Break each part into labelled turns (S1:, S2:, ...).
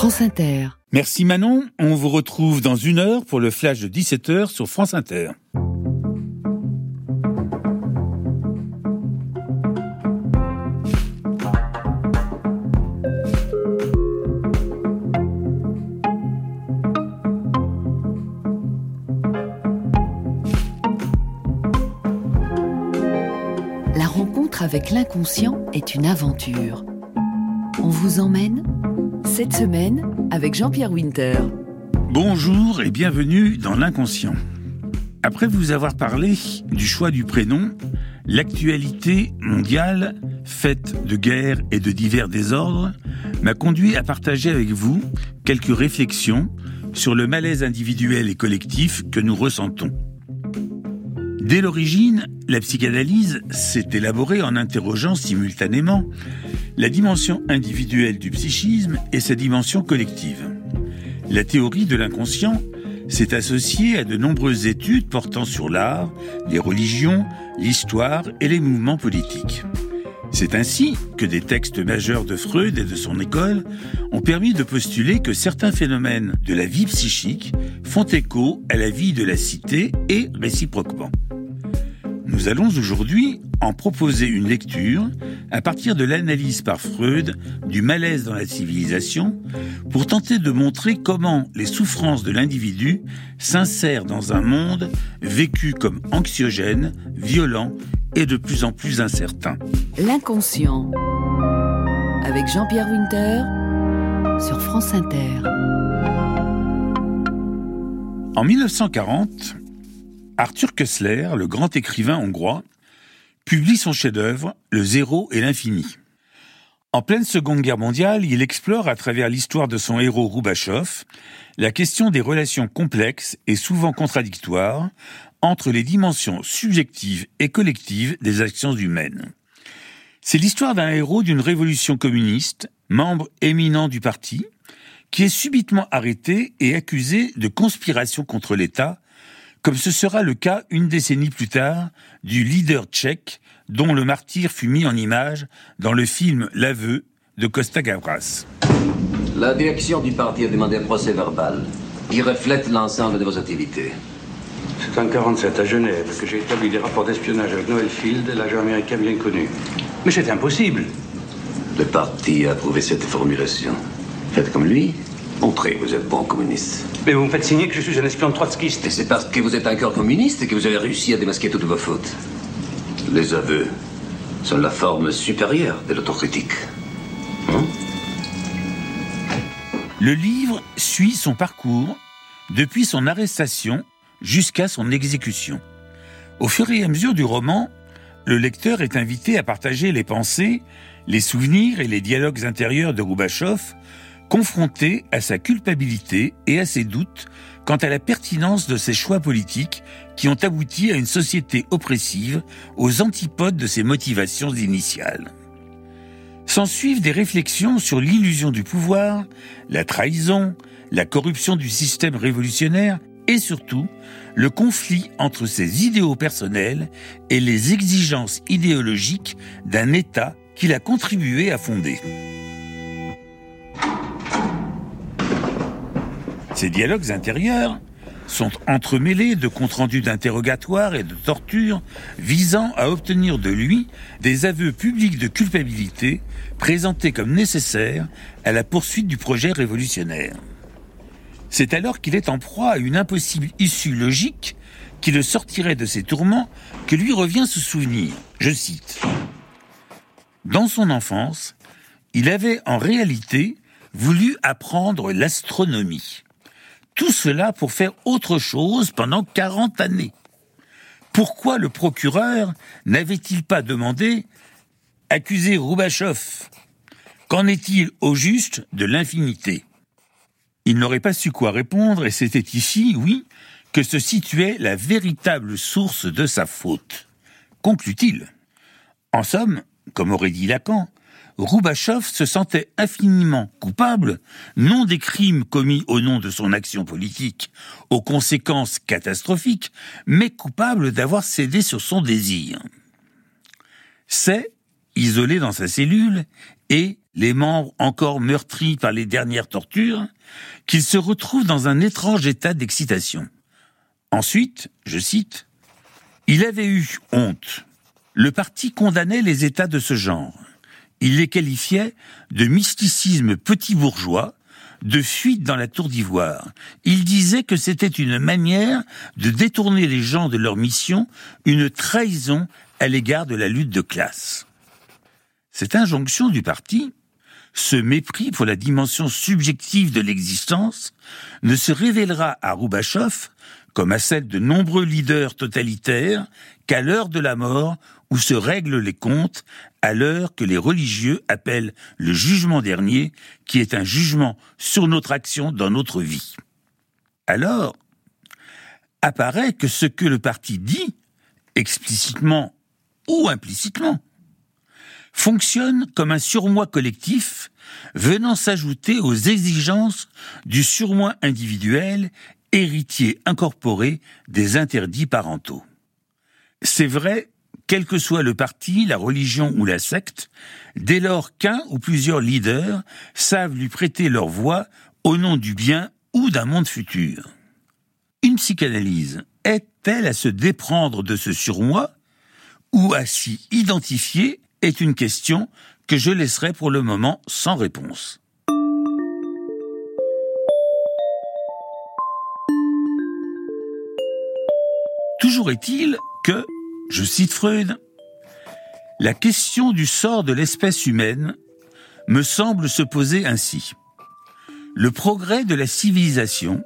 S1: France Inter.
S2: Merci Manon, on vous retrouve dans une heure pour le flash de 17h sur France Inter.
S1: La rencontre avec l'inconscient est une aventure. On vous emmène cette semaine avec Jean-Pierre Winter.
S2: Bonjour et bienvenue dans l'inconscient. Après vous avoir parlé du choix du prénom, l'actualité mondiale, faite de guerres et de divers désordres, m'a conduit à partager avec vous quelques réflexions sur le malaise individuel et collectif que nous ressentons. Dès l'origine, la psychanalyse s'est élaborée en interrogeant simultanément la dimension individuelle du psychisme et sa dimension collective. La théorie de l'inconscient s'est associée à de nombreuses études portant sur l'art, les religions, l'histoire et les mouvements politiques. C'est ainsi que des textes majeurs de Freud et de son école ont permis de postuler que certains phénomènes de la vie psychique font écho à la vie de la cité et réciproquement. Nous allons aujourd'hui en proposer une lecture à partir de l'analyse par Freud du malaise dans la civilisation pour tenter de montrer comment les souffrances de l'individu s'insèrent dans un monde vécu comme anxiogène, violent et de plus en plus incertain.
S1: L'inconscient avec Jean-Pierre Winter sur France Inter.
S2: En 1940, Arthur Kessler, le grand écrivain hongrois, publie son chef-d'œuvre Le zéro et l'infini. En pleine Seconde Guerre mondiale, il explore à travers l'histoire de son héros Roubachoff la question des relations complexes et souvent contradictoires entre les dimensions subjectives et collectives des actions humaines. C'est l'histoire d'un héros d'une révolution communiste, membre éminent du parti, qui est subitement arrêté et accusé de conspiration contre l'État comme ce sera le cas une décennie plus tard du leader tchèque dont le martyr fut mis en image dans le film L'aveu de Costa Gavras.
S3: La direction du parti a demandé un procès verbal qui reflète l'ensemble de vos activités.
S4: C'est en 47 à Genève que j'ai établi des rapports d'espionnage avec Noel Field, l'agent américain bien connu. Mais c'est impossible.
S3: Le parti a approuvé cette formulation. Faites comme lui. Montrez que vous êtes bon communiste.
S4: Mais vous me faites signer que je suis un espion trotskiste.
S3: Et c'est parce que vous êtes encore communiste que vous avez réussi à démasquer toutes vos fautes. Les aveux sont la forme supérieure de l'autocritique. Hein?
S2: Le livre suit son parcours depuis son arrestation jusqu'à son exécution. Au fur et à mesure du roman, le lecteur est invité à partager les pensées, les souvenirs et les dialogues intérieurs de Roubachoff, confronté à sa culpabilité et à ses doutes quant à la pertinence de ses choix politiques qui ont abouti à une société oppressive aux antipodes de ses motivations initiales. S'ensuivent des réflexions sur l'illusion du pouvoir, la trahison, la corruption du système révolutionnaire et surtout le conflit entre ses idéaux personnels et les exigences idéologiques d'un État qu'il a contribué à fonder. Ces dialogues intérieurs sont entremêlés de comptes rendus d'interrogatoires et de tortures visant à obtenir de lui des aveux publics de culpabilité présentés comme nécessaires à la poursuite du projet révolutionnaire. C'est alors qu'il est en proie à une impossible issue logique qui le sortirait de ses tourments que lui revient se souvenir. Je cite. Dans son enfance, il avait en réalité voulu apprendre l'astronomie. Tout cela pour faire autre chose pendant 40 années. Pourquoi le procureur n'avait-il pas demandé accuser Roubachoff Qu'en est-il au juste de l'infinité? Il n'aurait pas su quoi répondre et c'était ici, oui, que se situait la véritable source de sa faute. Conclut-il. En somme, comme aurait dit Lacan, Roubachoff se sentait infiniment coupable, non des crimes commis au nom de son action politique, aux conséquences catastrophiques, mais coupable d'avoir cédé sur son désir. C'est, isolé dans sa cellule, et, les membres encore meurtris par les dernières tortures, qu'il se retrouve dans un étrange état d'excitation. Ensuite, je cite, Il avait eu honte. Le parti condamnait les états de ce genre. Il les qualifiait de mysticisme petit bourgeois, de fuite dans la tour d'ivoire. Il disait que c'était une manière de détourner les gens de leur mission, une trahison à l'égard de la lutte de classe. Cette injonction du parti, ce mépris pour la dimension subjective de l'existence, ne se révélera à Roubachoff, comme à celle de nombreux leaders totalitaires, qu'à l'heure de la mort où se règlent les comptes, à l'heure que les religieux appellent le jugement dernier, qui est un jugement sur notre action dans notre vie. Alors, apparaît que ce que le parti dit, explicitement ou implicitement, fonctionne comme un surmoi collectif venant s'ajouter aux exigences du surmoi individuel, héritier incorporé des interdits parentaux. C'est vrai, quel que soit le parti, la religion ou la secte, dès lors qu'un ou plusieurs leaders savent lui prêter leur voix au nom du bien ou d'un monde futur. Une psychanalyse est-elle à se déprendre de ce surmoi ou à s'y identifier est une question que je laisserai pour le moment sans réponse. Toujours est-il que, je cite Freud, la question du sort de l'espèce humaine me semble se poser ainsi. Le progrès de la civilisation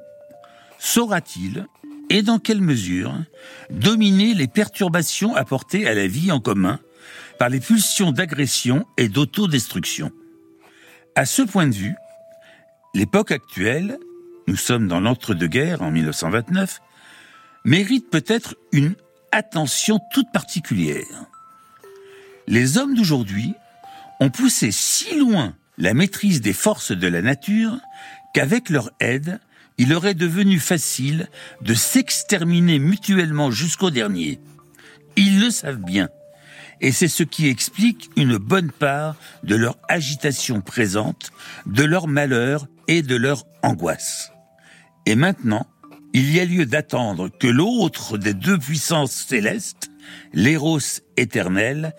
S2: saura-t-il, et dans quelle mesure, dominer les perturbations apportées à la vie en commun par les pulsions d'agression et d'autodestruction? À ce point de vue, l'époque actuelle, nous sommes dans l'entre-deux-guerres en 1929, mérite peut-être une attention toute particulière. Les hommes d'aujourd'hui ont poussé si loin la maîtrise des forces de la nature qu'avec leur aide, il aurait devenu facile de s'exterminer mutuellement jusqu'au dernier. Ils le savent bien et c'est ce qui explique une bonne part de leur agitation présente, de leur malheur et de leur angoisse. Et maintenant, il y a lieu d'attendre que l'autre des deux puissances célestes, l'éros éternel,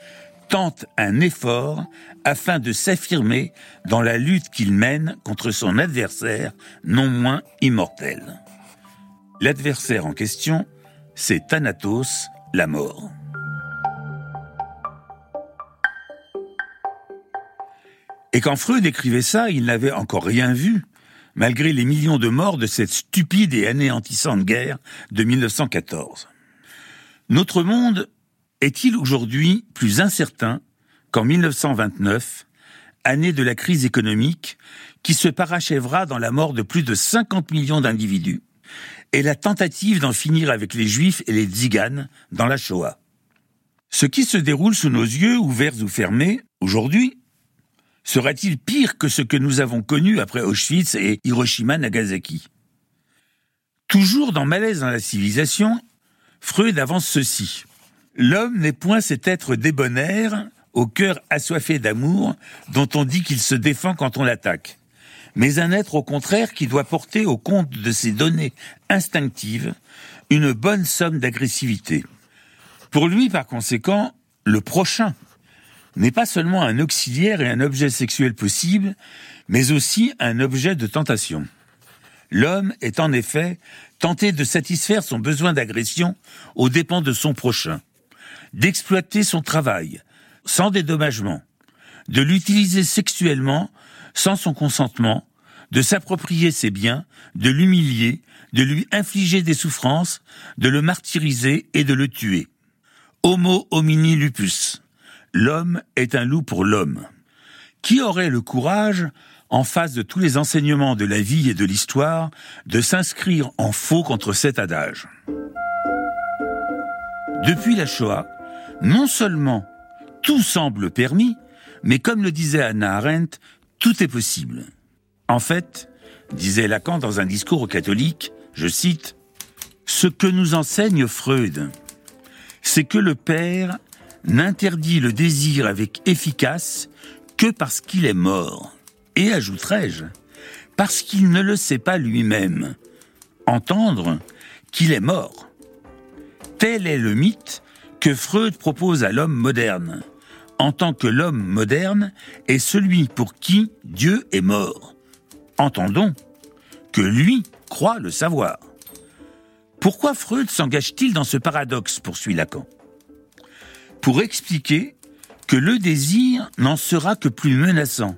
S2: tente un effort afin de s'affirmer dans la lutte qu'il mène contre son adversaire non moins immortel. L'adversaire en question, c'est Thanatos, la mort. Et quand Freud écrivait ça, il n'avait encore rien vu, malgré les millions de morts de cette stupide et anéantissante guerre de 1914. Notre monde est-il aujourd'hui plus incertain qu'en 1929, année de la crise économique qui se parachèvera dans la mort de plus de 50 millions d'individus et la tentative d'en finir avec les juifs et les tziganes dans la Shoah? Ce qui se déroule sous nos yeux, ouverts ou fermés, aujourd'hui, sera-t-il pire que ce que nous avons connu après Auschwitz et Hiroshima-Nagasaki Toujours dans Malaise dans la civilisation, Freud avance ceci. L'homme n'est point cet être débonnaire, au cœur assoiffé d'amour, dont on dit qu'il se défend quand on l'attaque, mais un être au contraire qui doit porter au compte de ses données instinctives une bonne somme d'agressivité. Pour lui, par conséquent, le prochain n'est pas seulement un auxiliaire et un objet sexuel possible, mais aussi un objet de tentation. L'homme est en effet tenté de satisfaire son besoin d'agression aux dépens de son prochain, d'exploiter son travail sans dédommagement, de l'utiliser sexuellement sans son consentement, de s'approprier ses biens, de l'humilier, de lui infliger des souffrances, de le martyriser et de le tuer. Homo homini lupus l'homme est un loup pour l'homme. Qui aurait le courage, en face de tous les enseignements de la vie et de l'histoire, de s'inscrire en faux contre cet adage? Depuis la Shoah, non seulement tout semble permis, mais comme le disait Anna Arendt, tout est possible. En fait, disait Lacan dans un discours aux catholiques, je cite, Ce que nous enseigne Freud, c'est que le Père n'interdit le désir avec efficace que parce qu'il est mort. Et ajouterai-je, parce qu'il ne le sait pas lui-même. Entendre qu'il est mort. Tel est le mythe que Freud propose à l'homme moderne, en tant que l'homme moderne est celui pour qui Dieu est mort. Entendons que lui croit le savoir. Pourquoi Freud s'engage-t-il dans ce paradoxe poursuit Lacan? Pour expliquer que le désir n'en sera que plus menaçant,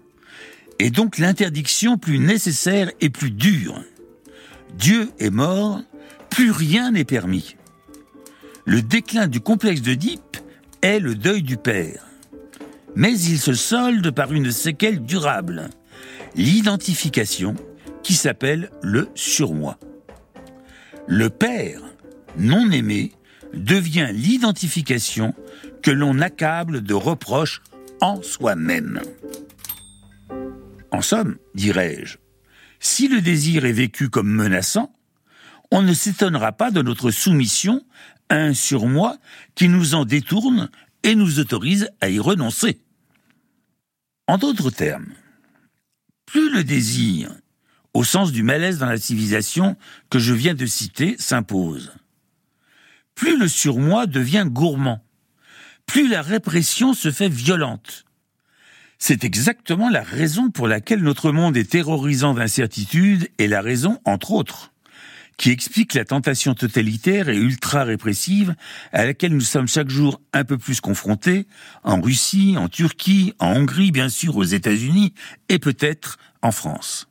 S2: et donc l'interdiction plus nécessaire et plus dure. Dieu est mort, plus rien n'est permis. Le déclin du complexe d'Oedipe est le deuil du père. Mais il se solde par une séquelle durable, l'identification qui s'appelle le surmoi. Le père, non aimé, devient l'identification que l'on accable de reproches en soi-même. En somme, dirais-je, si le désir est vécu comme menaçant, on ne s'étonnera pas de notre soumission à un surmoi qui nous en détourne et nous autorise à y renoncer. En d'autres termes, plus le désir, au sens du malaise dans la civilisation que je viens de citer, s'impose, plus le surmoi devient gourmand, plus la répression se fait violente, c'est exactement la raison pour laquelle notre monde est terrorisant d'incertitude et la raison, entre autres, qui explique la tentation totalitaire et ultra-répressive à laquelle nous sommes chaque jour un peu plus confrontés, en Russie, en Turquie, en Hongrie, bien sûr, aux États-Unis et peut-être en France.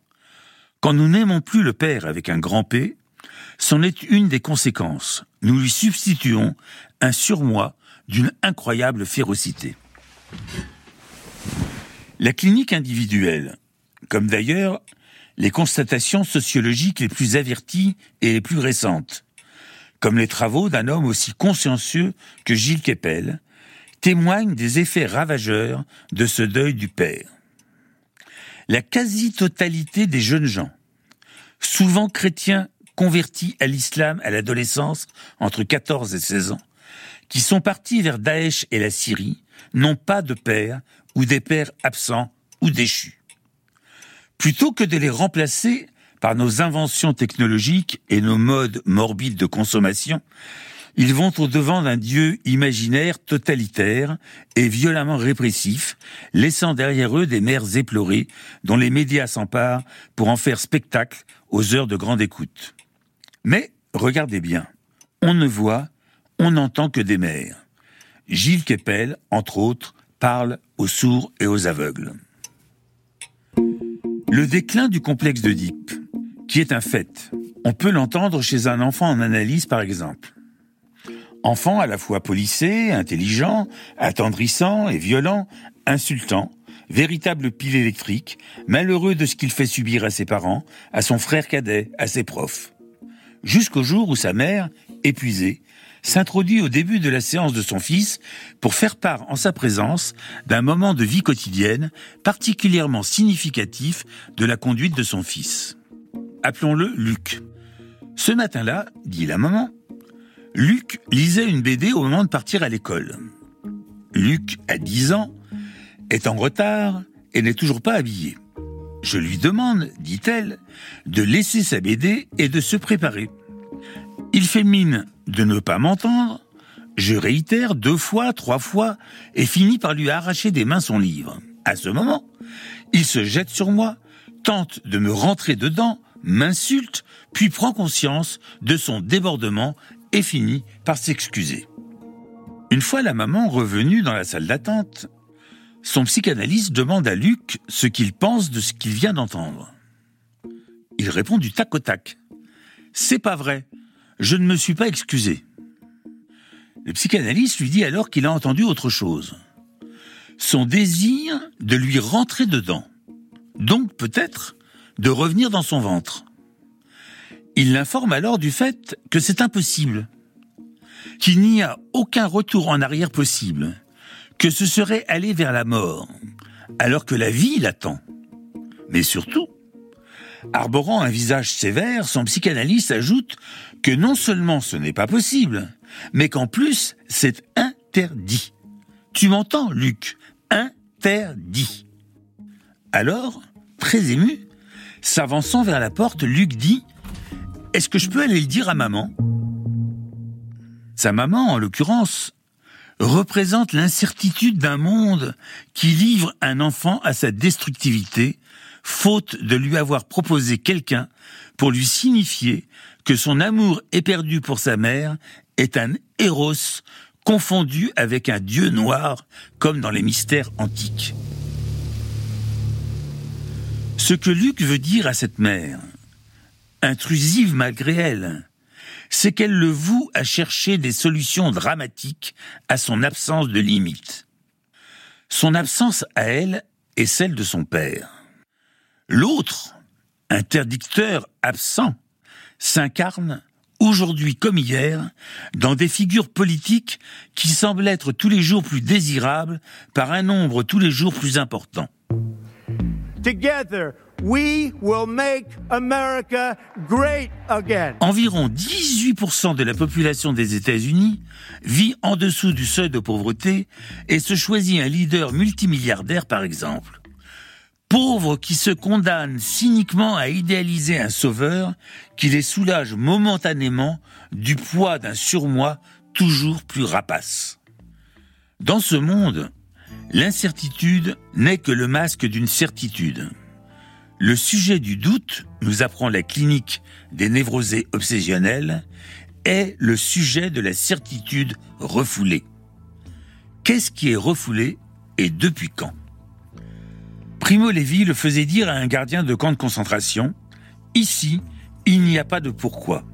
S2: Quand nous n'aimons plus le Père avec un grand P, c'en est une des conséquences. Nous lui substituons un surmoi d'une incroyable férocité. La clinique individuelle, comme d'ailleurs les constatations sociologiques les plus averties et les plus récentes, comme les travaux d'un homme aussi consciencieux que Gilles Kepel, témoignent des effets ravageurs de ce deuil du père. La quasi-totalité des jeunes gens, souvent chrétiens convertis à l'islam à l'adolescence entre 14 et 16 ans, qui sont partis vers Daesh et la Syrie, n'ont pas de père ou des pères absents ou déchus. Plutôt que de les remplacer par nos inventions technologiques et nos modes morbides de consommation, ils vont au devant d'un Dieu imaginaire totalitaire et violemment répressif, laissant derrière eux des mères éplorées dont les médias s'emparent pour en faire spectacle aux heures de grande écoute. Mais, regardez bien, on ne voit, on n'entend que des mères. Gilles Kepel, entre autres, parle aux sourds et aux aveugles. Le déclin du complexe d'Oedipe, qui est un fait, on peut l'entendre chez un enfant en analyse par exemple. Enfant à la fois policé, intelligent, attendrissant et violent, insultant, véritable pile électrique, malheureux de ce qu'il fait subir à ses parents, à son frère cadet, à ses profs. Jusqu'au jour où sa mère, épuisée, s'introduit au début de la séance de son fils pour faire part en sa présence d'un moment de vie quotidienne particulièrement significatif de la conduite de son fils. Appelons-le Luc. Ce matin-là, dit la maman, Luc lisait une BD au moment de partir à l'école. Luc, à 10 ans, est en retard et n'est toujours pas habillé. Je lui demande, dit-elle, de laisser sa BD et de se préparer. Il fait mine de ne pas m'entendre, je réitère deux fois, trois fois, et finis par lui arracher des mains son livre. À ce moment, il se jette sur moi, tente de me rentrer dedans, m'insulte, puis prend conscience de son débordement et finit par s'excuser. Une fois la maman revenue dans la salle d'attente, son psychanalyste demande à Luc ce qu'il pense de ce qu'il vient d'entendre. Il répond du tac au tac. C'est pas vrai. Je ne me suis pas excusé. Le psychanalyste lui dit alors qu'il a entendu autre chose. Son désir de lui rentrer dedans. Donc peut-être de revenir dans son ventre. Il l'informe alors du fait que c'est impossible, qu'il n'y a aucun retour en arrière possible, que ce serait aller vers la mort, alors que la vie l'attend. Mais surtout, Arborant un visage sévère, son psychanalyste ajoute non seulement ce n'est pas possible, mais qu'en plus c'est interdit. Tu m'entends, Luc? Interdit. Alors, très ému, s'avançant vers la porte, Luc dit Est-ce que je peux aller le dire à maman? Sa maman, en l'occurrence, représente l'incertitude d'un monde qui livre un enfant à sa destructivité, faute de lui avoir proposé quelqu'un pour lui signifier que son amour éperdu pour sa mère est un héros confondu avec un dieu noir, comme dans les mystères antiques. Ce que Luc veut dire à cette mère, intrusive malgré elle, c'est qu'elle le voue à chercher des solutions dramatiques à son absence de limite. Son absence à elle est celle de son père. L'autre, interdicteur absent, s'incarne aujourd'hui comme hier dans des figures politiques qui semblent être tous les jours plus désirables par un nombre tous les jours plus important.
S5: Together, we will make America great again.
S2: Environ 18% de la population des États-Unis vit en dessous du seuil de pauvreté et se choisit un leader multimilliardaire par exemple. Pauvres qui se condamnent cyniquement à idéaliser un sauveur qui les soulage momentanément du poids d'un surmoi toujours plus rapace. Dans ce monde, L'incertitude n'est que le masque d'une certitude. Le sujet du doute, nous apprend la clinique des névrosés obsessionnels, est le sujet de la certitude refoulée. Qu'est-ce qui est refoulé et depuis quand? Primo Levi le faisait dire à un gardien de camp de concentration, Ici, il n'y a pas de pourquoi.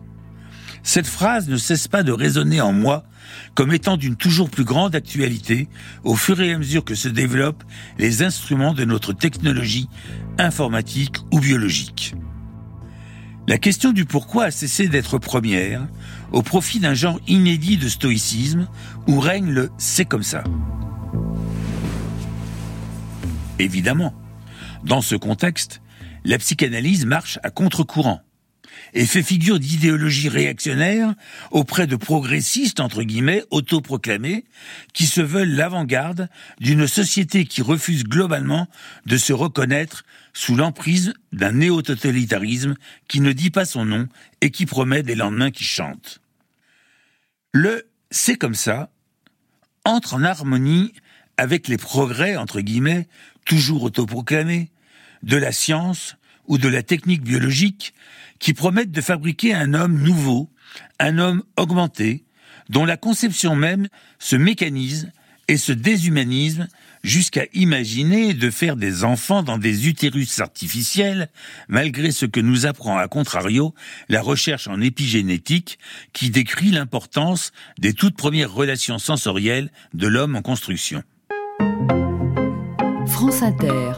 S2: Cette phrase ne cesse pas de résonner en moi comme étant d'une toujours plus grande actualité au fur et à mesure que se développent les instruments de notre technologie informatique ou biologique. La question du pourquoi a cessé d'être première au profit d'un genre inédit de stoïcisme où règne le c'est comme ça. Évidemment, dans ce contexte, la psychanalyse marche à contre-courant et fait figure d'idéologie réactionnaire auprès de progressistes, entre guillemets, autoproclamés, qui se veulent l'avant-garde d'une société qui refuse globalement de se reconnaître sous l'emprise d'un néo-totalitarisme qui ne dit pas son nom et qui promet des lendemains qui chantent. Le c'est comme ça entre en harmonie avec les progrès, entre guillemets, toujours autoproclamés, de la science ou de la technique biologique qui promettent de fabriquer un homme nouveau, un homme augmenté, dont la conception même se mécanise et se déshumanise jusqu'à imaginer de faire des enfants dans des utérus artificiels, malgré ce que nous apprend à contrario la recherche en épigénétique qui décrit l'importance des toutes premières relations sensorielles de l'homme en construction.
S1: France Inter,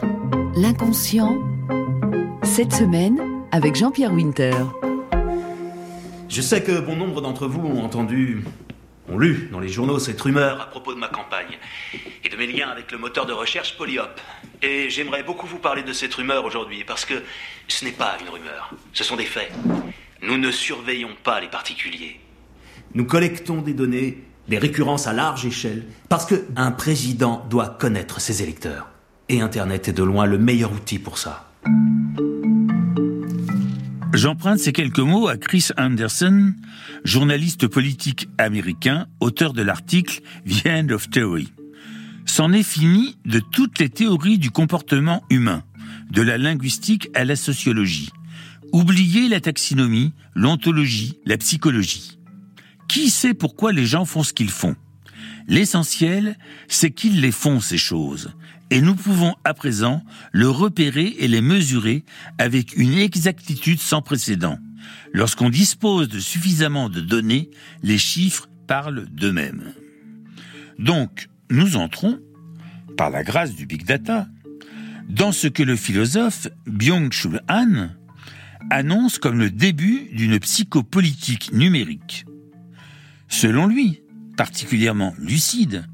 S1: l'inconscient, cette semaine, avec Jean-Pierre Winter.
S6: Je sais que bon nombre d'entre vous ont entendu, ont lu dans les journaux cette rumeur à propos de ma campagne et de mes liens avec le moteur de recherche Polyop. Et j'aimerais beaucoup vous parler de cette rumeur aujourd'hui parce que ce n'est pas une rumeur, ce sont des faits. Nous ne surveillons pas les particuliers. Nous collectons des données, des récurrences à large échelle, parce qu'un président doit connaître ses électeurs. Et Internet est de loin le meilleur outil pour ça.
S2: J'emprunte ces quelques mots à Chris Anderson, journaliste politique américain, auteur de l'article The End of Theory. C'en est fini de toutes les théories du comportement humain, de la linguistique à la sociologie. Oubliez la taxinomie, l'ontologie, la psychologie. Qui sait pourquoi les gens font ce qu'ils font? L'essentiel, c'est qu'ils les font, ces choses et nous pouvons à présent le repérer et les mesurer avec une exactitude sans précédent. Lorsqu'on dispose de suffisamment de données, les chiffres parlent d'eux-mêmes. Donc, nous entrons, par la grâce du big data, dans ce que le philosophe Byung-Chul Han annonce comme le début d'une psychopolitique numérique. Selon lui, particulièrement lucide,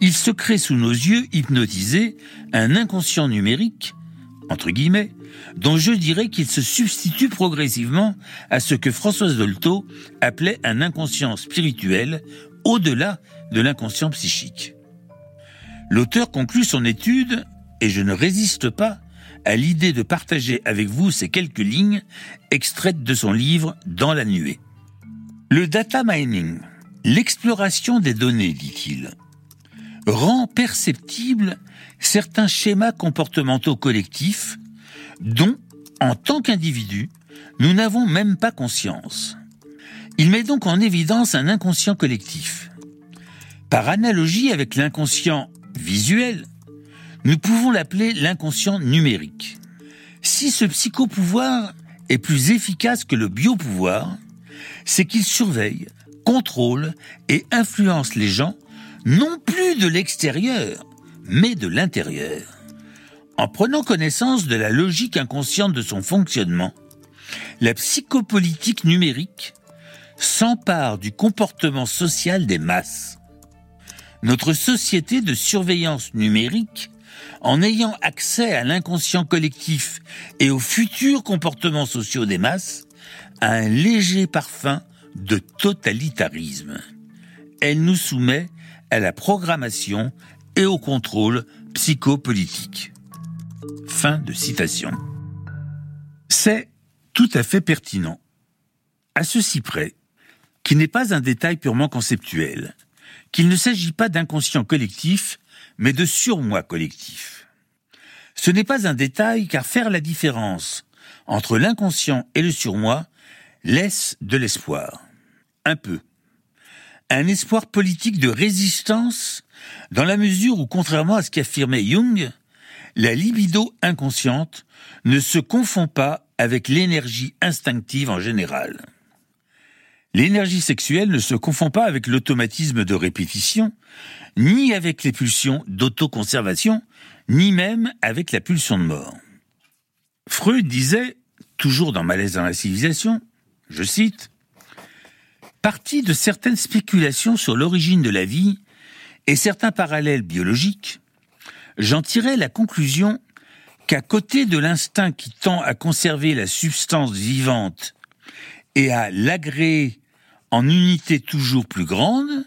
S2: il se crée sous nos yeux hypnotisés un inconscient numérique, entre guillemets, dont je dirais qu'il se substitue progressivement à ce que Françoise Dolto appelait un inconscient spirituel au-delà de l'inconscient psychique. L'auteur conclut son étude, et je ne résiste pas, à l'idée de partager avec vous ces quelques lignes extraites de son livre Dans la nuée. Le data mining, l'exploration des données, dit-il, rend perceptible certains schémas comportementaux collectifs dont, en tant qu'individu, nous n'avons même pas conscience. Il met donc en évidence un inconscient collectif. Par analogie avec l'inconscient visuel, nous pouvons l'appeler l'inconscient numérique. Si ce psychopouvoir est plus efficace que le biopouvoir, c'est qu'il surveille, contrôle et influence les gens non plus de l'extérieur, mais de l'intérieur. En prenant connaissance de la logique inconsciente de son fonctionnement, la psychopolitique numérique s'empare du comportement social des masses. Notre société de surveillance numérique, en ayant accès à l'inconscient collectif et aux futurs comportements sociaux des masses, a un léger parfum de totalitarisme. Elle nous soumet à la programmation et au contrôle psychopolitique. Fin de citation. C'est tout à fait pertinent. À ceci près, qui n'est pas un détail purement conceptuel, qu'il ne s'agit pas d'inconscient collectif, mais de surmoi collectif. Ce n'est pas un détail car faire la différence entre l'inconscient et le surmoi laisse de l'espoir. Un peu. Un espoir politique de résistance dans la mesure où, contrairement à ce qu'affirmait Jung, la libido inconsciente ne se confond pas avec l'énergie instinctive en général. L'énergie sexuelle ne se confond pas avec l'automatisme de répétition, ni avec les pulsions d'autoconservation, ni même avec la pulsion de mort. Freud disait, toujours dans Malaise dans la civilisation, je cite, Parti de certaines spéculations sur l'origine de la vie et certains parallèles biologiques, j'en tirais la conclusion qu'à côté de l'instinct qui tend à conserver la substance vivante et à l'agréer en unité toujours plus grande,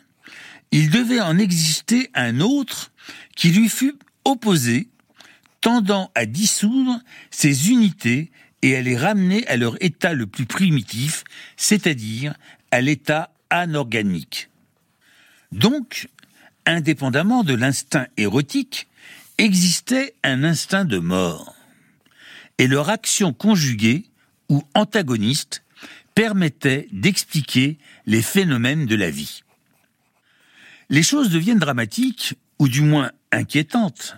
S2: il devait en exister un autre qui lui fût opposé, tendant à dissoudre ces unités et à les ramener à leur état le plus primitif, c'est-à-dire à l'état anorganique. Donc, indépendamment de l'instinct érotique, existait un instinct de mort. Et leur action conjuguée ou antagoniste permettait d'expliquer les phénomènes de la vie. Les choses deviennent dramatiques, ou du moins inquiétantes,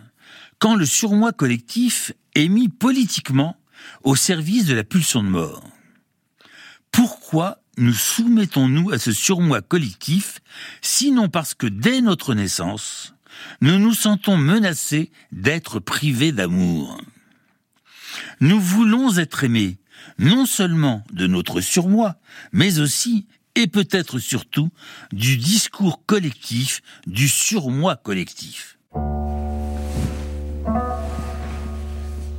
S2: quand le surmoi collectif est mis politiquement au service de la pulsion de mort. Pourquoi nous soumettons-nous à ce surmoi collectif, sinon parce que dès notre naissance, nous nous sentons menacés d'être privés d'amour? Nous voulons être aimés, non seulement de notre surmoi, mais aussi, et peut-être surtout, du discours collectif, du surmoi collectif.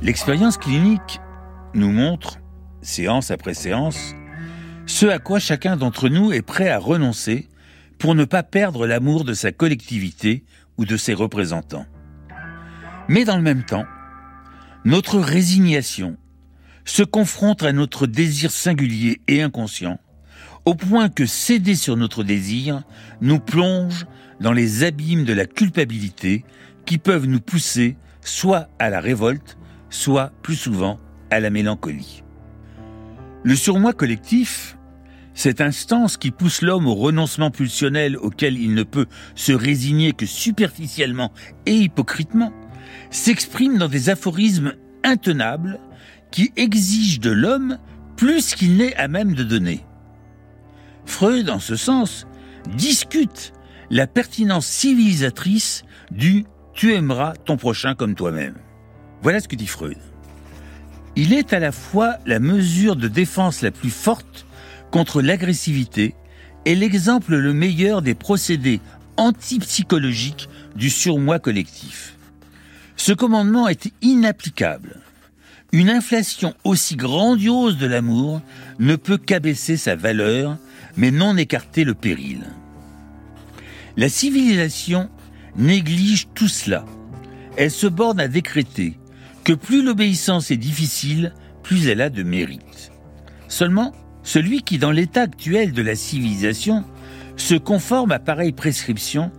S2: L'expérience clinique nous montre, séance après séance, ce à quoi chacun d'entre nous est prêt à renoncer pour ne pas perdre l'amour de sa collectivité ou de ses représentants. Mais dans le même temps, notre résignation se confronte à notre désir singulier et inconscient, au point que céder sur notre désir nous plonge dans les abîmes de la culpabilité qui peuvent nous pousser soit à la révolte, soit plus souvent à la mélancolie. Le surmoi collectif, cette instance qui pousse l'homme au renoncement pulsionnel auquel il ne peut se résigner que superficiellement et hypocritement, s'exprime dans des aphorismes intenables qui exigent de l'homme plus qu'il n'est à même de donner. Freud, en ce sens, discute la pertinence civilisatrice du tu aimeras ton prochain comme toi-même. Voilà ce que dit Freud. Il est à la fois la mesure de défense la plus forte contre l'agressivité est l'exemple le meilleur des procédés antipsychologiques du surmoi collectif. Ce commandement est inapplicable. Une inflation aussi grandiose de l'amour ne peut qu'abaisser sa valeur, mais non écarter le péril. La civilisation néglige tout cela. Elle se borne à décréter que plus l'obéissance est difficile, plus elle a de mérite. Seulement, celui qui, dans l'état actuel de la civilisation, se conforme à pareille prescription,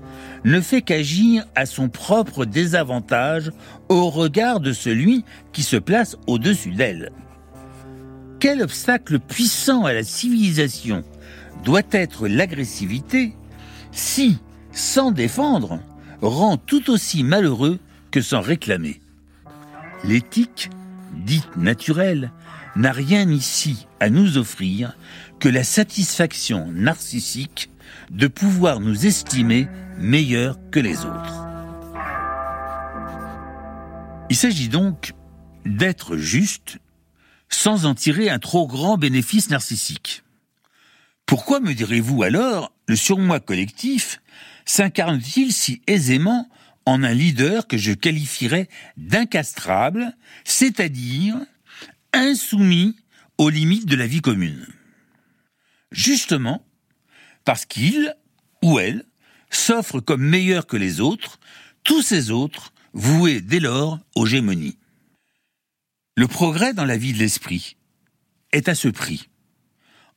S2: ne fait qu'agir à son propre désavantage au regard de celui qui se place au-dessus d'elle. Quel obstacle puissant à la civilisation doit être l'agressivité si, sans défendre, rend tout aussi malheureux que sans réclamer? L'éthique, dite naturelle, n'a rien ici à nous offrir que la satisfaction narcissique de pouvoir nous estimer meilleurs que les autres. Il s'agit donc d'être juste sans en tirer un trop grand bénéfice narcissique. Pourquoi me direz-vous alors le surmoi collectif s'incarne-t-il si aisément en un leader que je qualifierais d'incastrable, c'est-à-dire insoumis aux limites de la vie commune Justement, parce qu'il ou elle s'offre comme meilleur que les autres, tous ces autres voués dès lors aux gémonies. Le progrès dans la vie de l'esprit est à ce prix.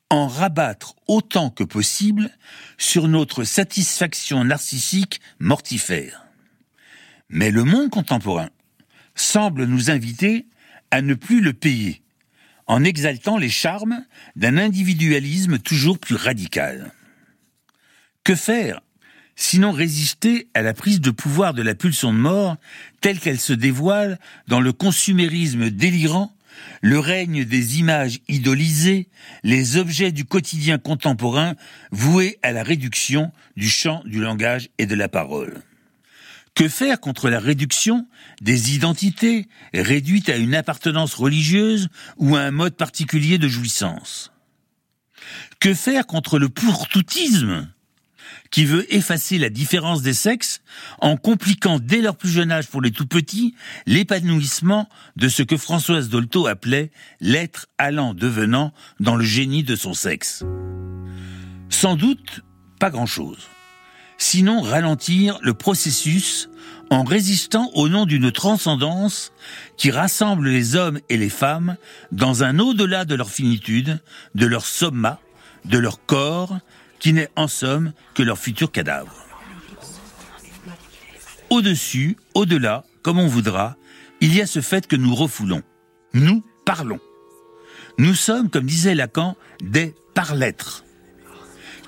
S2: En rabattre autant que possible sur notre satisfaction narcissique mortifère. Mais le monde contemporain semble nous inviter à ne plus le payer, en exaltant les charmes d'un individualisme toujours plus radical. Que faire sinon résister à la prise de pouvoir de la pulsion de mort telle qu'elle se dévoile dans le consumérisme délirant, le règne des images idolisées, les objets du quotidien contemporain voués à la réduction du champ du langage et de la parole? Que faire contre la réduction des identités réduites à une appartenance religieuse ou à un mode particulier de jouissance? Que faire contre le pourtoutisme qui veut effacer la différence des sexes en compliquant dès leur plus jeune âge pour les tout petits l'épanouissement de ce que Françoise Dolto appelait l'être allant devenant dans le génie de son sexe? Sans doute, pas grand-chose. Sinon ralentir le processus en résistant au nom d'une transcendance qui rassemble les hommes et les femmes dans un au-delà de leur finitude, de leur soma, de leur corps, qui n'est en somme que leur futur cadavre. Au-dessus, au-delà, comme on voudra, il y a ce fait que nous refoulons. Nous parlons. Nous sommes, comme disait Lacan, des par-lettres,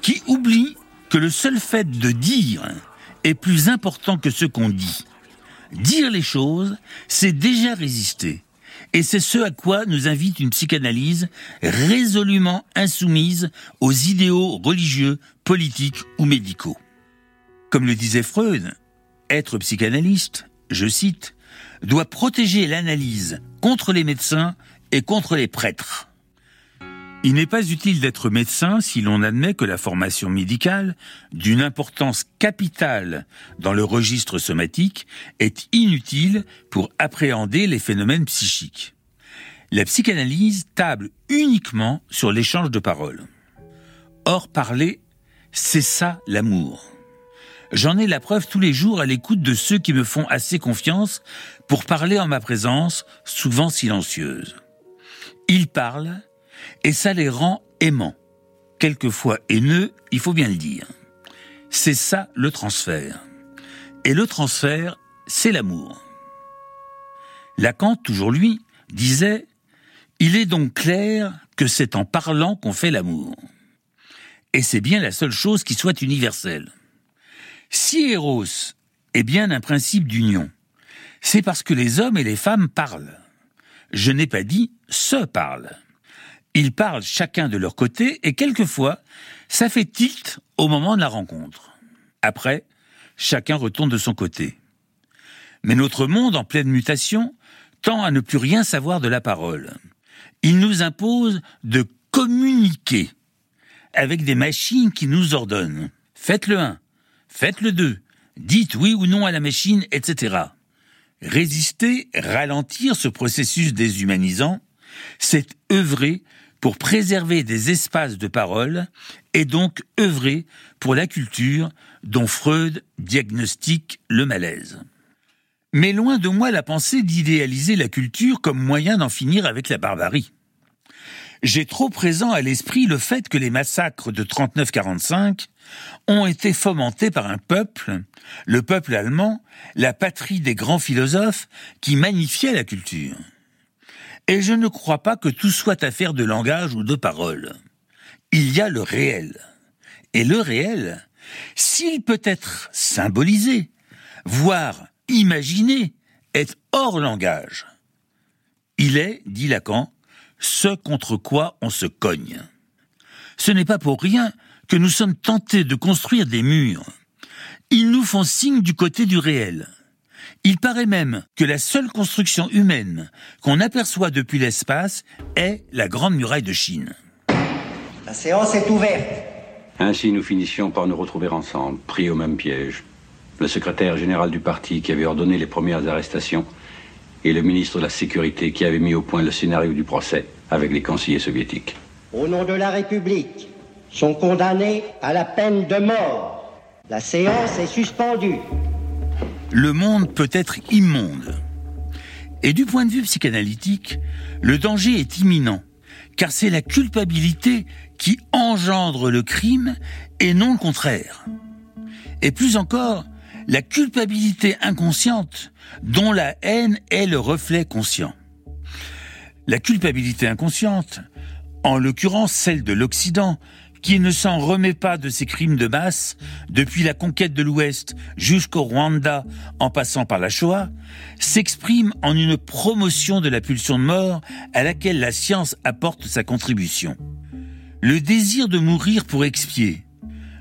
S2: qui oublient que le seul fait de dire est plus important que ce qu'on dit. Dire les choses, c'est déjà résister. Et c'est ce à quoi nous invite une psychanalyse résolument insoumise aux idéaux religieux, politiques ou médicaux. Comme le disait Freud, être psychanalyste, je cite, doit protéger l'analyse contre les médecins et contre les prêtres. Il n'est pas utile d'être médecin si l'on admet que la formation médicale, d'une importance capitale dans le registre somatique, est inutile pour appréhender les phénomènes psychiques. La psychanalyse table uniquement sur l'échange de paroles. Or, parler, c'est ça l'amour. J'en ai la preuve tous les jours à l'écoute de ceux qui me font assez confiance pour parler en ma présence, souvent silencieuse. Ils parlent, et ça les rend aimants, quelquefois haineux, il faut bien le dire. C'est ça le transfert. Et le transfert, c'est l'amour. Lacan, toujours lui, disait Il est donc clair que c'est en parlant qu'on fait l'amour. Et c'est bien la seule chose qui soit universelle. Si Eros est bien un principe d'union, c'est parce que les hommes et les femmes parlent. Je n'ai pas dit se parlent. Ils parlent chacun de leur côté et quelquefois, ça fait tilt au moment de la rencontre. Après, chacun retourne de son côté. Mais notre monde en pleine mutation tend à ne plus rien savoir de la parole. Il nous impose de communiquer avec des machines qui nous ordonnent. Faites le 1, faites le 2, dites oui ou non à la machine, etc. Résister, ralentir ce processus déshumanisant, c'est œuvrer pour préserver des espaces de parole et donc œuvrer pour la culture dont Freud diagnostique le malaise. Mais loin de moi la pensée d'idéaliser la culture comme moyen d'en finir avec la barbarie. J'ai trop présent à l'esprit le fait que les massacres de 39-45 ont été fomentés par un peuple, le peuple allemand, la patrie des grands philosophes qui magnifiait la culture. Et je ne crois pas que tout soit affaire de langage ou de parole. Il y a le réel. Et le réel, s'il peut être symbolisé, voire imaginé, est hors langage. Il est, dit Lacan, ce contre quoi on se cogne. Ce n'est pas pour rien que nous sommes tentés de construire des murs. Ils nous font signe du côté du réel. Il paraît même que la seule construction humaine qu'on aperçoit depuis l'espace est la Grande Muraille de Chine.
S7: La séance est ouverte.
S4: Ainsi, nous finissions par nous retrouver ensemble, pris au même piège. Le secrétaire général du parti qui avait ordonné les premières arrestations et le ministre de la Sécurité qui avait mis au point le scénario du procès avec les conseillers soviétiques.
S7: Au nom de la République, sont condamnés à la peine de mort. La séance est suspendue.
S2: Le monde peut être immonde. Et du point de vue psychanalytique, le danger est imminent, car c'est la culpabilité qui engendre le crime et non le contraire. Et plus encore, la culpabilité inconsciente dont la haine est le reflet conscient. La culpabilité inconsciente, en l'occurrence celle de l'Occident, qui ne s'en remet pas de ses crimes de masse, depuis la conquête de l'Ouest jusqu'au Rwanda en passant par la Shoah, s'exprime en une promotion de la pulsion de mort à laquelle la science apporte sa contribution. Le désir de mourir pour expier,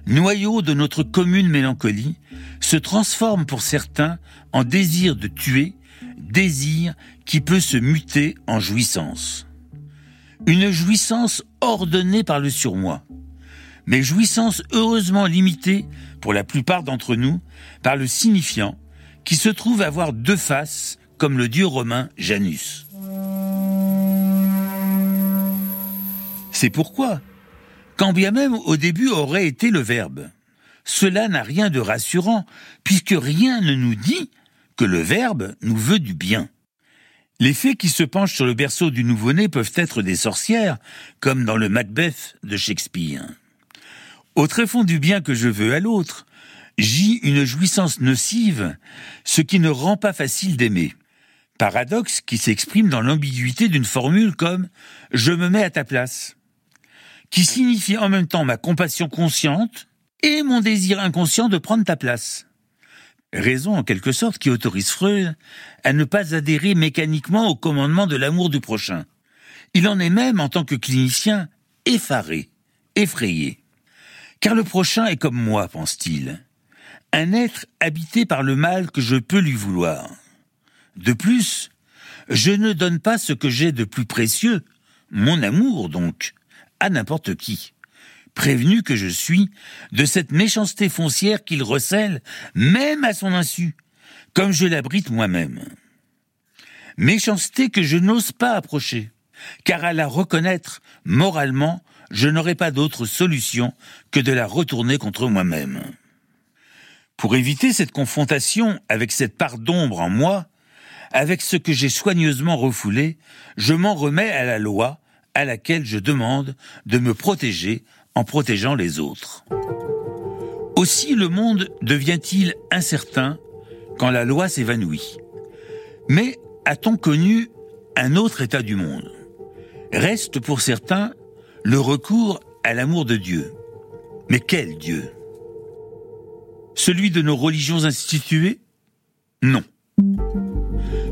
S2: noyau de notre commune mélancolie, se transforme pour certains en désir de tuer, désir qui peut se muter en jouissance. Une jouissance ordonnée par le surmoi, mais jouissance heureusement limitée, pour la plupart d'entre nous, par le signifiant, qui se trouve avoir deux faces, comme le dieu romain Janus. C'est pourquoi, quand bien même au début aurait été le verbe, cela n'a rien de rassurant, puisque rien ne nous dit que le Verbe nous veut du bien. Les fées qui se penchent sur le berceau du nouveau-né peuvent être des sorcières, comme dans le Macbeth de Shakespeare. Au tréfonds du bien que je veux à l'autre, j'y une jouissance nocive, ce qui ne rend pas facile d'aimer. Paradoxe qui s'exprime dans l'ambiguïté d'une formule comme ⁇ je me mets à ta place ⁇ qui signifie en même temps ma compassion consciente et mon désir inconscient de prendre ta place. Raison en quelque sorte qui autorise Freud à ne pas adhérer mécaniquement au commandement de l'amour du prochain. Il en est même, en tant que clinicien, effaré, effrayé. Car le prochain est comme moi, pense-t-il, un être habité par le mal que je peux lui vouloir. De plus, je ne donne pas ce que j'ai de plus précieux, mon amour donc, à n'importe qui prévenu que je suis de cette méchanceté foncière qu'il recèle, même à son insu, comme je l'abrite moi-même. Méchanceté que je n'ose pas approcher, car à la reconnaître moralement, je n'aurai pas d'autre solution que de la retourner contre moi-même. Pour éviter cette confrontation avec cette part d'ombre en moi, avec ce que j'ai soigneusement refoulé, je m'en remets à la loi à laquelle je demande de me protéger en protégeant les autres. Aussi le monde devient-il incertain quand la loi s'évanouit. Mais a-t-on connu un autre état du monde? Reste pour certains le recours à l'amour de Dieu. Mais quel Dieu? Celui de nos religions instituées? Non.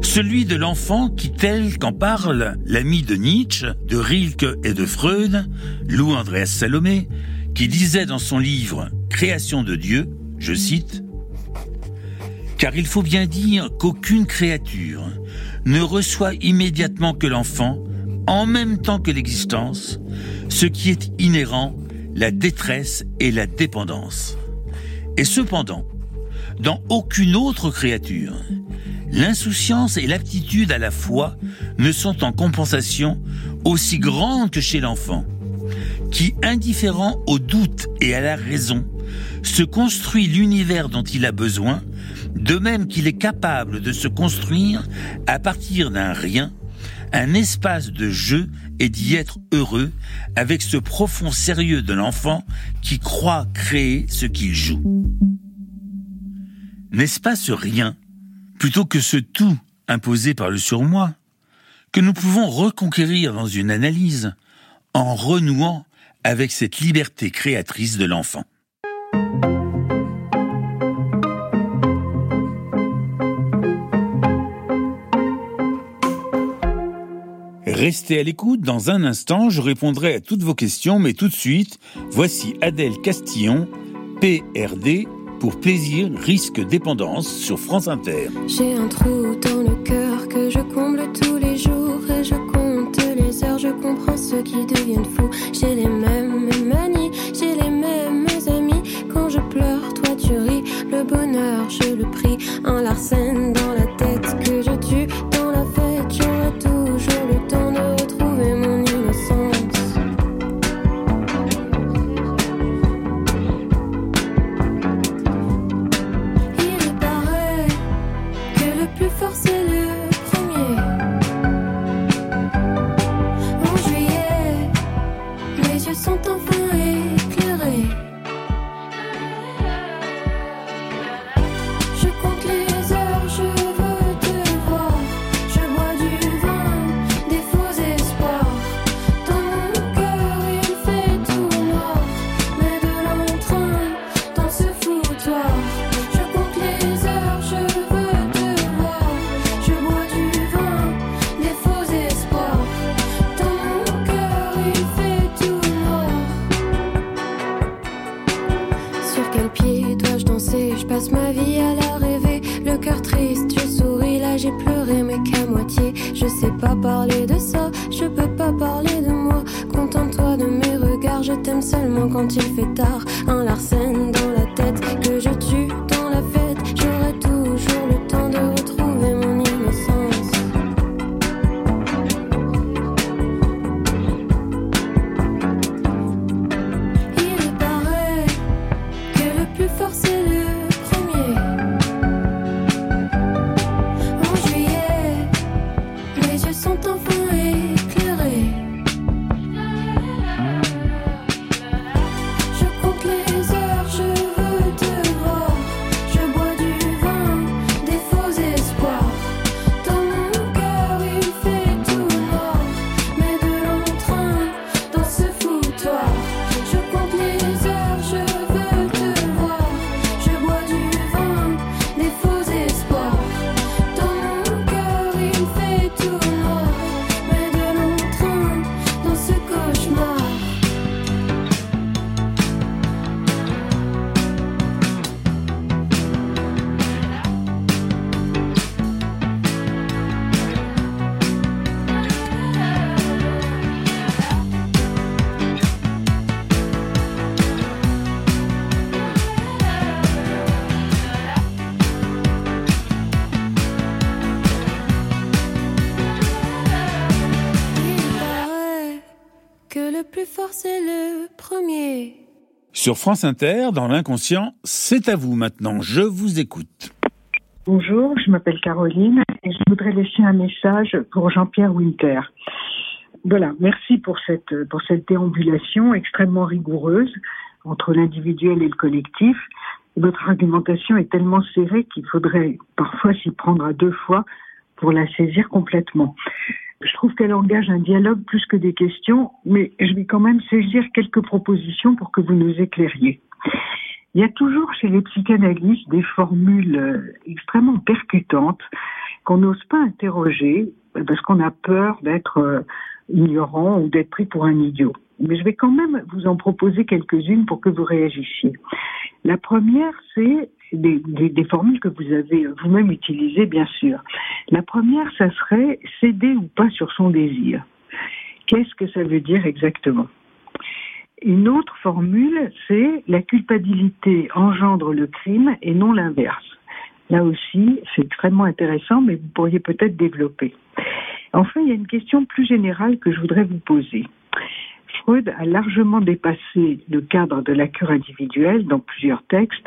S2: Celui de l'enfant qui, tel qu'en parle l'ami de Nietzsche, de Rilke et de Freud, Lou Andreas Salomé, qui disait dans son livre Création de Dieu, je cite, Car il faut bien dire qu'aucune créature ne reçoit immédiatement que l'enfant, en même temps que l'existence, ce qui est inhérent, la détresse et la dépendance. Et cependant, dans aucune autre créature, L'insouciance et l'aptitude à la foi ne sont en compensation aussi grandes que chez l'enfant, qui, indifférent au doute et à la raison, se construit l'univers dont il a besoin de même qu'il est capable de se construire à partir d'un rien un espace de jeu et d'y être heureux avec ce profond sérieux de l'enfant qui croit créer ce qu'il joue. N'est-ce pas ce rien, plutôt que ce tout imposé par le surmoi, que nous pouvons reconquérir dans une analyse en renouant avec cette liberté créatrice de l'enfant? Restez à l'écoute, dans un instant, je répondrai à toutes vos questions, mais tout de suite, voici Adèle Castillon, PRD, pour plaisir, risque, dépendance, sur France Inter.
S8: J'ai un trou dans le cœur que je comble tous les jours et je compte les heures, je comprends ceux qui deviennent fous. J'ai les mêmes manies, j'ai les mêmes amis. Quand je pleure, toi tu ris, le bonheur je le prie, un larcène dans la tête que je tue.
S2: Sur France Inter, dans l'inconscient, c'est à vous maintenant. Je vous écoute.
S9: Bonjour, je m'appelle Caroline et je voudrais laisser un message pour Jean-Pierre Winter. Voilà, merci pour cette, pour cette déambulation extrêmement rigoureuse entre l'individuel et le collectif. Votre argumentation est tellement serrée qu'il faudrait parfois s'y prendre à deux fois pour la saisir complètement. Je trouve qu'elle engage un dialogue plus que des questions, mais je vais quand même saisir quelques propositions pour que vous nous éclairiez. Il y a toujours chez les psychanalystes des formules euh, extrêmement percutantes qu'on n'ose pas interroger parce qu'on a peur d'être euh, ignorant ou d'être pris pour un idiot. Mais je vais quand même vous en proposer quelques-unes pour que vous réagissiez. La première, c'est des, formules que vous avez vous-même utilisées, bien sûr. La première, ça serait céder ou pas sur son désir. Qu'est-ce que ça veut dire exactement? Une autre formule, c'est la culpabilité engendre le crime et non l'inverse. Là aussi, c'est extrêmement intéressant, mais vous pourriez peut-être développer. Enfin, il y a une question plus générale que je voudrais vous poser. Freud a largement dépassé le cadre de la cure individuelle dans plusieurs textes,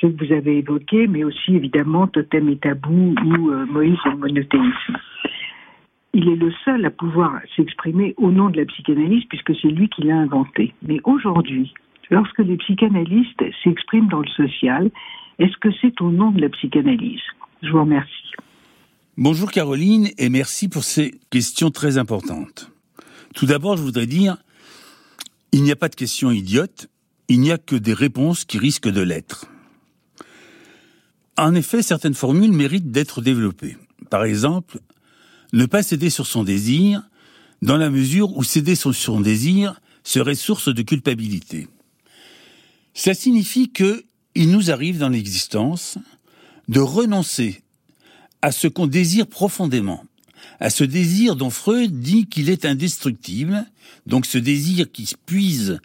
S9: ceux que vous avez évoqués, mais aussi évidemment Totem et Tabou ou euh, Moïse et le monothéisme. Il est le seul à pouvoir s'exprimer au nom de la psychanalyse puisque c'est lui qui l'a inventé. Mais aujourd'hui, lorsque les psychanalystes s'expriment dans le social, est-ce que c'est au nom de la psychanalyse? Je vous remercie.
S2: Bonjour Caroline et merci pour ces questions très importantes. Tout d'abord, je voudrais dire, il n'y a pas de questions idiotes, il n'y a que des réponses qui risquent de l'être. En effet, certaines formules méritent d'être développées. Par exemple, ne pas céder sur son désir, dans la mesure où céder sur son désir serait source de culpabilité. Ça signifie que il nous arrive dans l'existence de renoncer à ce qu'on désire profondément, à ce désir dont Freud dit qu'il est indestructible, donc ce désir qui se puise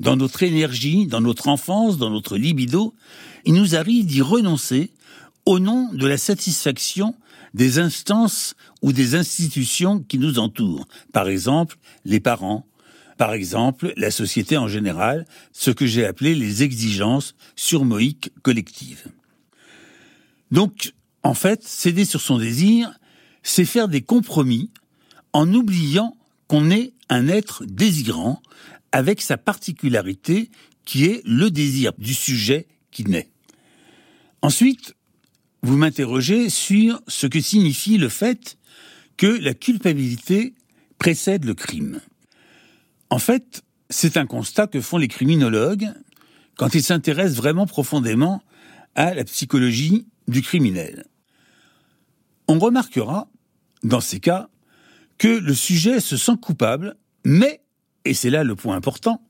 S2: dans notre énergie, dans notre enfance, dans notre libido, il nous arrive d'y renoncer au nom de la satisfaction des instances ou des institutions qui nous entourent. Par exemple, les parents, par exemple, la société en général, ce que j'ai appelé les exigences surmoïques collectives. Donc, en fait, céder sur son désir, c'est faire des compromis en oubliant qu'on est un être désirant avec sa particularité qui est le désir du sujet qui naît. Ensuite, vous m'interrogez sur ce que signifie le fait que la culpabilité précède le crime. En fait, c'est un constat que font les criminologues quand ils s'intéressent vraiment profondément à la psychologie du criminel. On remarquera, dans ces cas, que le sujet se sent coupable, mais, et c'est là le point important,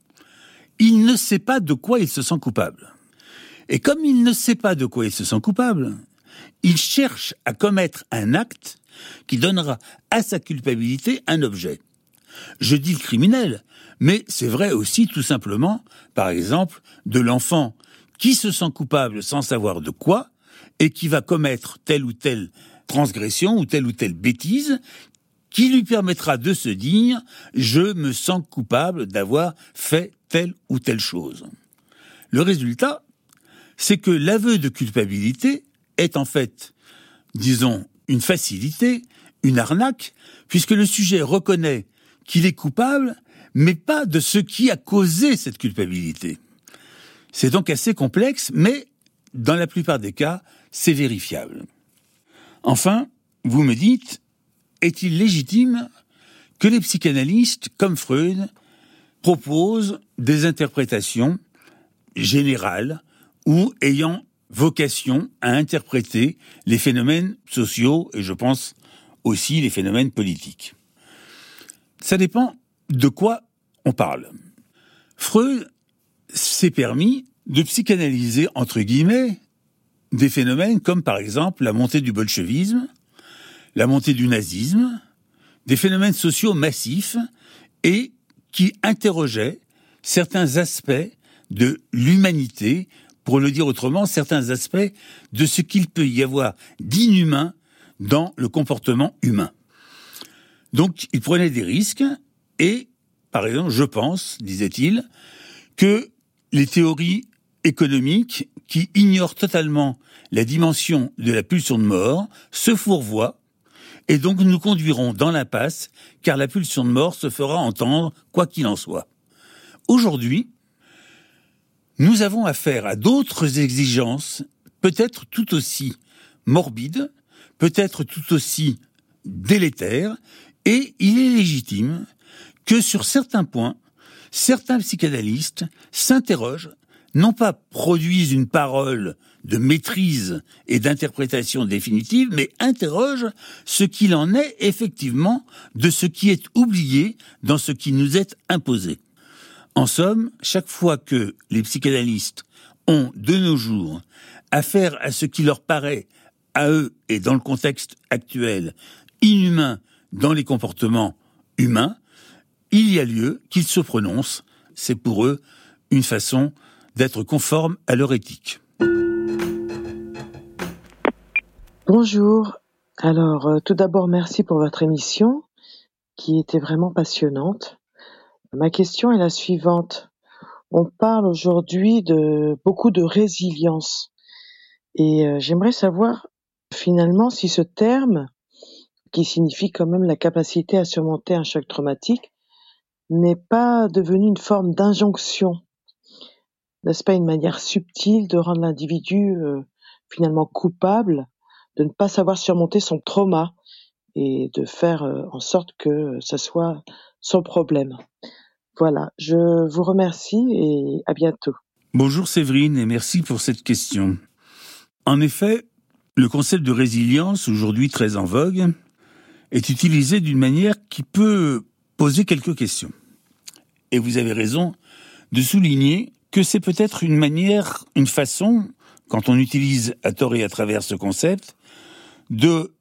S2: il ne sait pas de quoi il se sent coupable. Et comme il ne sait pas de quoi il se sent coupable, il cherche à commettre un acte qui donnera à sa culpabilité un objet. Je dis le criminel, mais c'est vrai aussi tout simplement, par exemple, de l'enfant qui se sent coupable sans savoir de quoi et qui va commettre telle ou telle transgression ou telle ou telle bêtise qui lui permettra de se dire je me sens coupable d'avoir fait telle ou telle chose. Le résultat, c'est que l'aveu de culpabilité est en fait, disons, une facilité, une arnaque, puisque le sujet reconnaît qu'il est coupable, mais pas de ce qui a causé cette culpabilité. C'est donc assez complexe, mais dans la plupart des cas, c'est vérifiable. Enfin, vous me dites, est-il légitime que les psychanalystes, comme Freud, proposent des interprétations générales ou ayant vocation à interpréter les phénomènes sociaux et je pense aussi les phénomènes politiques? Ça dépend de quoi on parle. Freud s'est permis de psychanalyser, entre guillemets, des phénomènes comme par exemple la montée du bolchevisme, la montée du nazisme, des phénomènes sociaux massifs et qui interrogeaient certains aspects de l'humanité pour le dire autrement, certains aspects de ce qu'il peut y avoir d'inhumain dans le comportement humain. Donc, il prenait des risques et, par exemple, je pense, disait-il, que les théories économiques qui ignorent totalement la dimension de la pulsion de mort se fourvoient et donc nous conduiront dans l'impasse car la pulsion de mort se fera entendre quoi qu'il en soit. Aujourd'hui, nous avons affaire à d'autres exigences, peut-être tout aussi morbides, peut-être tout aussi délétères, et il est légitime que sur certains points, certains psychanalystes s'interrogent, non pas produisent une parole de maîtrise et d'interprétation définitive, mais interrogent ce qu'il en est effectivement de ce qui est oublié dans ce qui nous est imposé. En somme, chaque fois que les psychanalystes ont de nos jours affaire à ce qui leur paraît, à eux et dans le contexte actuel, inhumain dans les comportements humains, il y a lieu qu'ils se prononcent. C'est pour eux une façon d'être conforme à leur éthique.
S10: Bonjour. Alors, euh, tout d'abord, merci pour votre émission qui était vraiment passionnante. Ma question est la suivante. On parle aujourd'hui de beaucoup de résilience. Et euh, j'aimerais savoir finalement si ce terme, qui signifie quand même la capacité à surmonter un choc traumatique, n'est pas devenu une forme d'injonction. N'est-ce pas une manière subtile de rendre l'individu euh, finalement coupable de ne pas savoir surmonter son trauma et de faire euh, en sorte que ça soit son problème. Voilà, je vous remercie et à bientôt.
S2: Bonjour Séverine et merci pour cette question. En effet, le concept de résilience, aujourd'hui très en vogue, est utilisé d'une manière qui peut poser quelques questions. Et vous avez raison de souligner que c'est peut-être une manière, une façon, quand on utilise à tort et à travers ce concept, de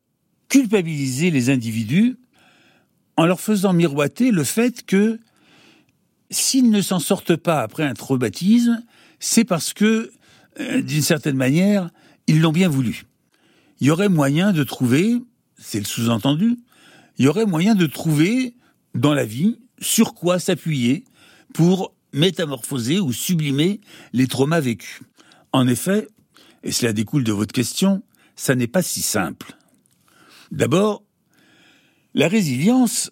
S2: culpabiliser les individus en leur faisant miroiter le fait que s'ils ne s'en sortent pas après un traumatisme, c'est parce que, euh, d'une certaine manière, ils l'ont bien voulu. Il y aurait moyen de trouver, c'est le sous-entendu, il y aurait moyen de trouver dans la vie sur quoi s'appuyer pour métamorphoser ou sublimer les traumas vécus. En effet, et cela découle de votre question, ça n'est pas si simple. D'abord, la résilience,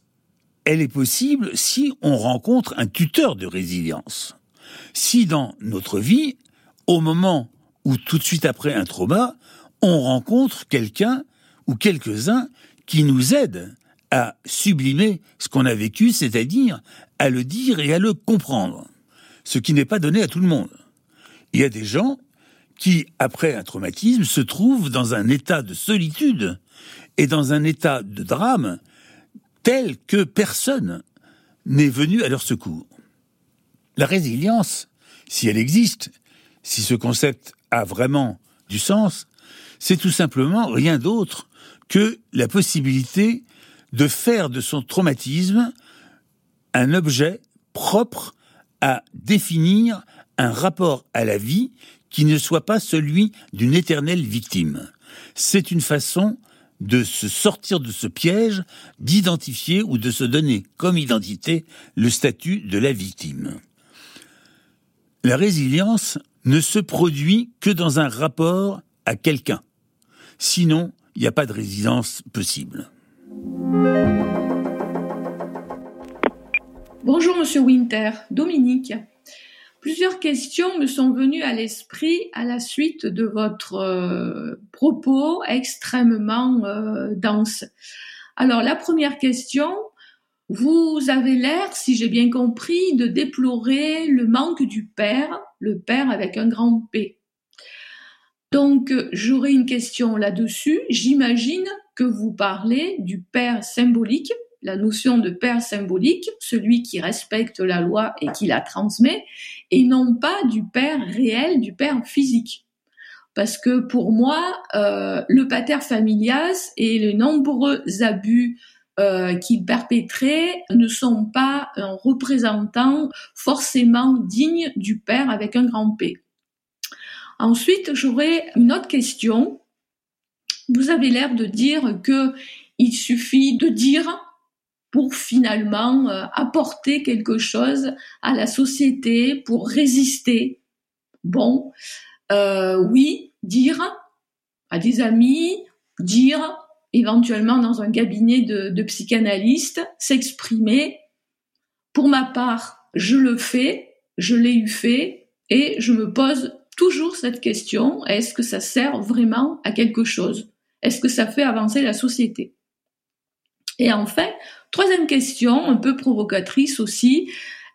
S2: elle est possible si on rencontre un tuteur de résilience. Si dans notre vie, au moment ou tout de suite après un trauma, on rencontre quelqu'un ou quelques-uns qui nous aident à sublimer ce qu'on a vécu, c'est-à-dire à le dire et à le comprendre, ce qui n'est pas donné à tout le monde. Il y a des gens qui, après un traumatisme, se trouvent dans un état de solitude et dans un état de drame tel que personne n'est venu à leur secours. La résilience, si elle existe, si ce concept a vraiment du sens, c'est tout simplement rien d'autre que la possibilité de faire de son traumatisme un objet propre à définir un rapport à la vie qui ne soit pas celui d'une éternelle victime. C'est une façon de se sortir de ce piège, d'identifier ou de se donner comme identité le statut de la victime. La résilience ne se produit que dans un rapport à quelqu'un. Sinon, il n'y a pas de résilience possible.
S11: Bonjour Monsieur Winter, Dominique. Plusieurs questions me sont venues à l'esprit à la suite de votre euh, propos extrêmement euh, dense. Alors la première question, vous avez l'air, si j'ai bien compris, de déplorer le manque du père, le père avec un grand P. Donc j'aurais une question là-dessus. J'imagine que vous parlez du père symbolique la notion de père symbolique, celui qui respecte la loi et qui la transmet, et non pas du père réel, du père physique. Parce que pour moi, euh, le pater familias et les nombreux abus euh, qu'il perpétrait ne sont pas un représentant forcément digne du père avec un grand P. Ensuite, j'aurais une autre question. Vous avez l'air de dire que il suffit de dire pour finalement euh, apporter quelque chose à la société, pour résister. Bon, euh, oui, dire à des amis, dire éventuellement dans un cabinet de, de psychanalyste, s'exprimer. Pour ma part, je le fais, je l'ai eu fait, et je me pose toujours cette question, est-ce que ça sert vraiment à quelque chose? Est-ce que ça fait avancer la société? Et enfin, Troisième question, un peu provocatrice aussi.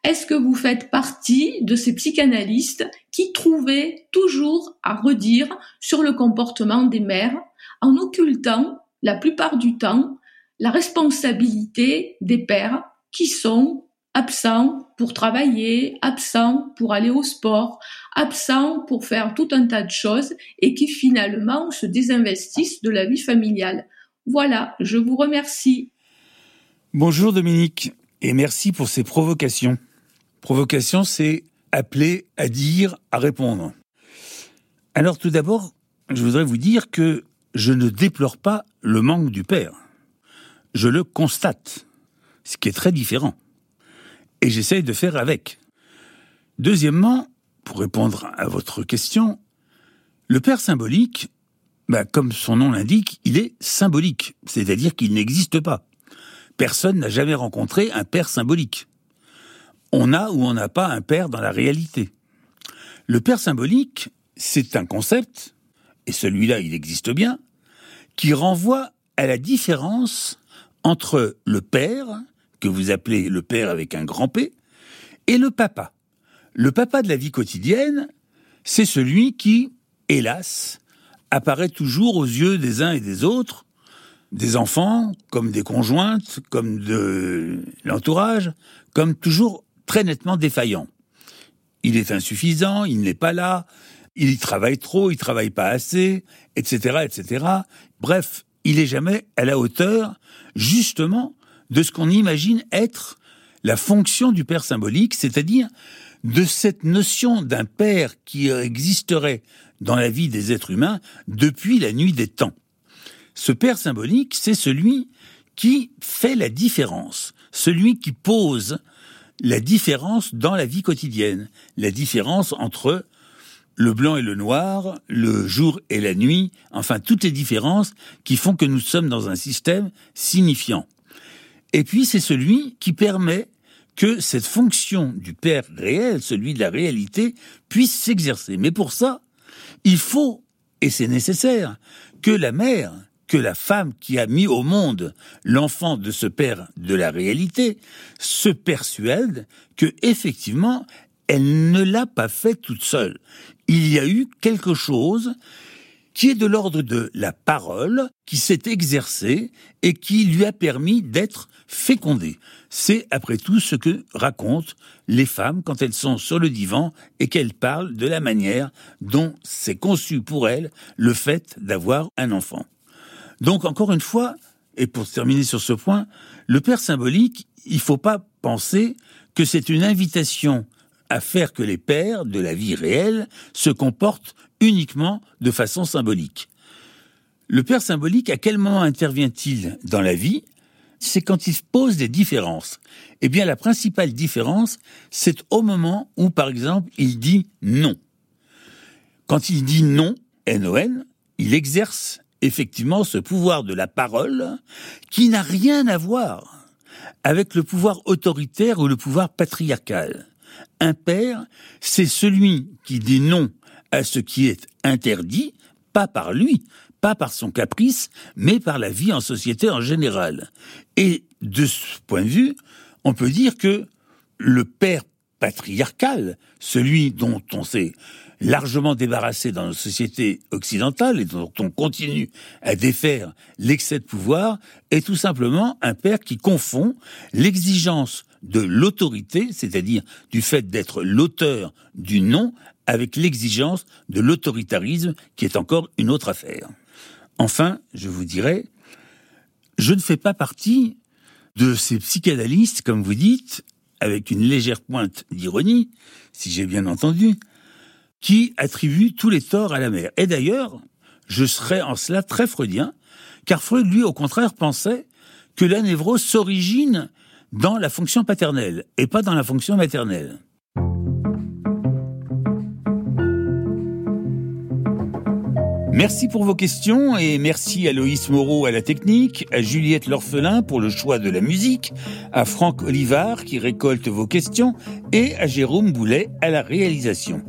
S11: Est-ce que vous faites partie de ces psychanalystes qui trouvaient toujours à redire sur le comportement des mères en occultant la plupart du temps la responsabilité des pères qui sont absents pour travailler, absents pour aller au sport, absents pour faire tout un tas de choses et qui finalement se désinvestissent de la vie familiale. Voilà, je vous remercie.
S2: Bonjour Dominique, et merci pour ces provocations. Provocation, c'est appeler à dire, à répondre. Alors tout d'abord, je voudrais vous dire que je ne déplore pas le manque du père. Je le constate, ce qui est très différent. Et j'essaye de faire avec. Deuxièmement, pour répondre à votre question, le père symbolique, bah, comme son nom l'indique, il est symbolique, c'est-à-dire qu'il n'existe pas. Personne n'a jamais rencontré un père symbolique. On a ou on n'a pas un père dans la réalité. Le père symbolique, c'est un concept, et celui-là il existe bien, qui renvoie à la différence entre le père, que vous appelez le père avec un grand P, et le papa. Le papa de la vie quotidienne, c'est celui qui, hélas, apparaît toujours aux yeux des uns et des autres, des enfants, comme des conjointes, comme de l'entourage, comme toujours très nettement défaillant. Il est insuffisant, il n'est pas là, il travaille trop, il travaille pas assez, etc., etc. Bref, il est jamais à la hauteur, justement, de ce qu'on imagine être la fonction du père symbolique, c'est-à-dire de cette notion d'un père qui existerait dans la vie des êtres humains depuis la nuit des temps. Ce père symbolique, c'est celui qui fait la différence, celui qui pose la différence dans la vie quotidienne, la différence entre le blanc et le noir, le jour et la nuit, enfin toutes les différences qui font que nous sommes dans un système signifiant. Et puis c'est celui qui permet que cette fonction du Père réel, celui de la réalité, puisse s'exercer. Mais pour ça, il faut, et c'est nécessaire, que la mère, que la femme qui a mis au monde l'enfant de ce Père de la réalité, se persuade que, effectivement, elle ne l'a pas fait toute seule. Il y a eu quelque chose qui est de l'ordre de la parole, qui s'est exercée et qui lui a permis d'être fécondée. C'est après tout ce que racontent les femmes quand elles sont sur le divan et qu'elles parlent de la manière dont c'est conçu pour elles le fait d'avoir un enfant. Donc encore une fois, et pour terminer sur ce point, le père symbolique, il ne faut pas penser que c'est une invitation à faire que les pères de la vie réelle se comportent uniquement de façon symbolique. Le père symbolique, à quel moment intervient-il dans la vie? C'est quand il pose des différences. Eh bien, la principale différence, c'est au moment où, par exemple, il dit non. Quand il dit non, N-O-N, il exerce effectivement ce pouvoir de la parole qui n'a rien à voir avec le pouvoir autoritaire ou le pouvoir patriarcal. Un père, c'est celui qui dit non à ce qui est interdit, pas par lui, pas par son caprice, mais par la vie en société en général. Et de ce point de vue, on peut dire que le père patriarcal, celui dont on s'est largement débarrassé dans nos sociétés occidentales et dont on continue à défaire l'excès de pouvoir, est tout simplement un père qui confond l'exigence de l'autorité, c'est-à-dire du fait d'être l'auteur du nom, avec l'exigence de l'autoritarisme, qui est encore une autre affaire. Enfin, je vous dirais, je ne fais pas partie de ces psychanalystes, comme vous dites, avec une légère pointe d'ironie, si j'ai bien entendu, qui attribuent tous les torts à la mère. Et d'ailleurs, je serais en cela très freudien, car Freud, lui, au contraire, pensait que la névrose s'origine dans la fonction paternelle et pas dans la fonction maternelle. Merci pour vos questions et merci à Loïs Moreau à la technique, à Juliette L'Orphelin pour le choix de la musique, à Franck Olivard qui récolte vos questions et à Jérôme Boulet à la réalisation.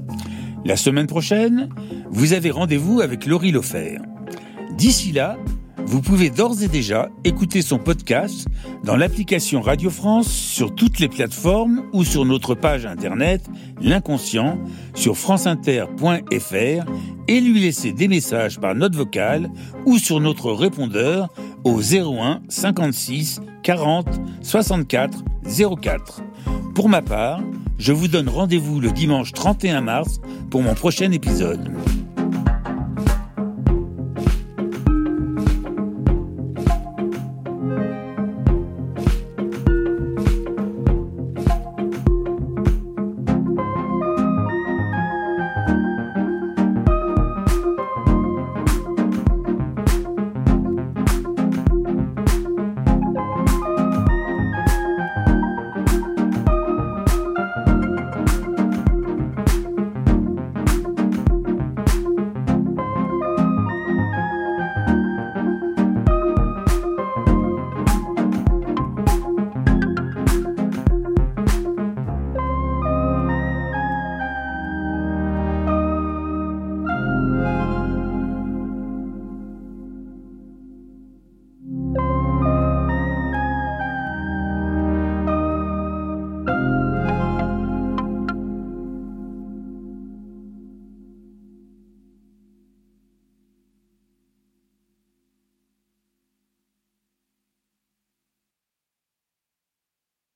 S2: La semaine prochaine, vous avez rendez-vous avec Laurie Lofer. D'ici là, vous pouvez d'ores et déjà écouter son podcast dans l'application Radio France sur toutes les plateformes ou sur notre page internet L'inconscient sur franceinter.fr et lui laisser des messages par note vocale ou sur notre répondeur au 01 56 40 64 04. Pour ma part, je vous donne rendez-vous le dimanche 31 mars pour mon prochain épisode.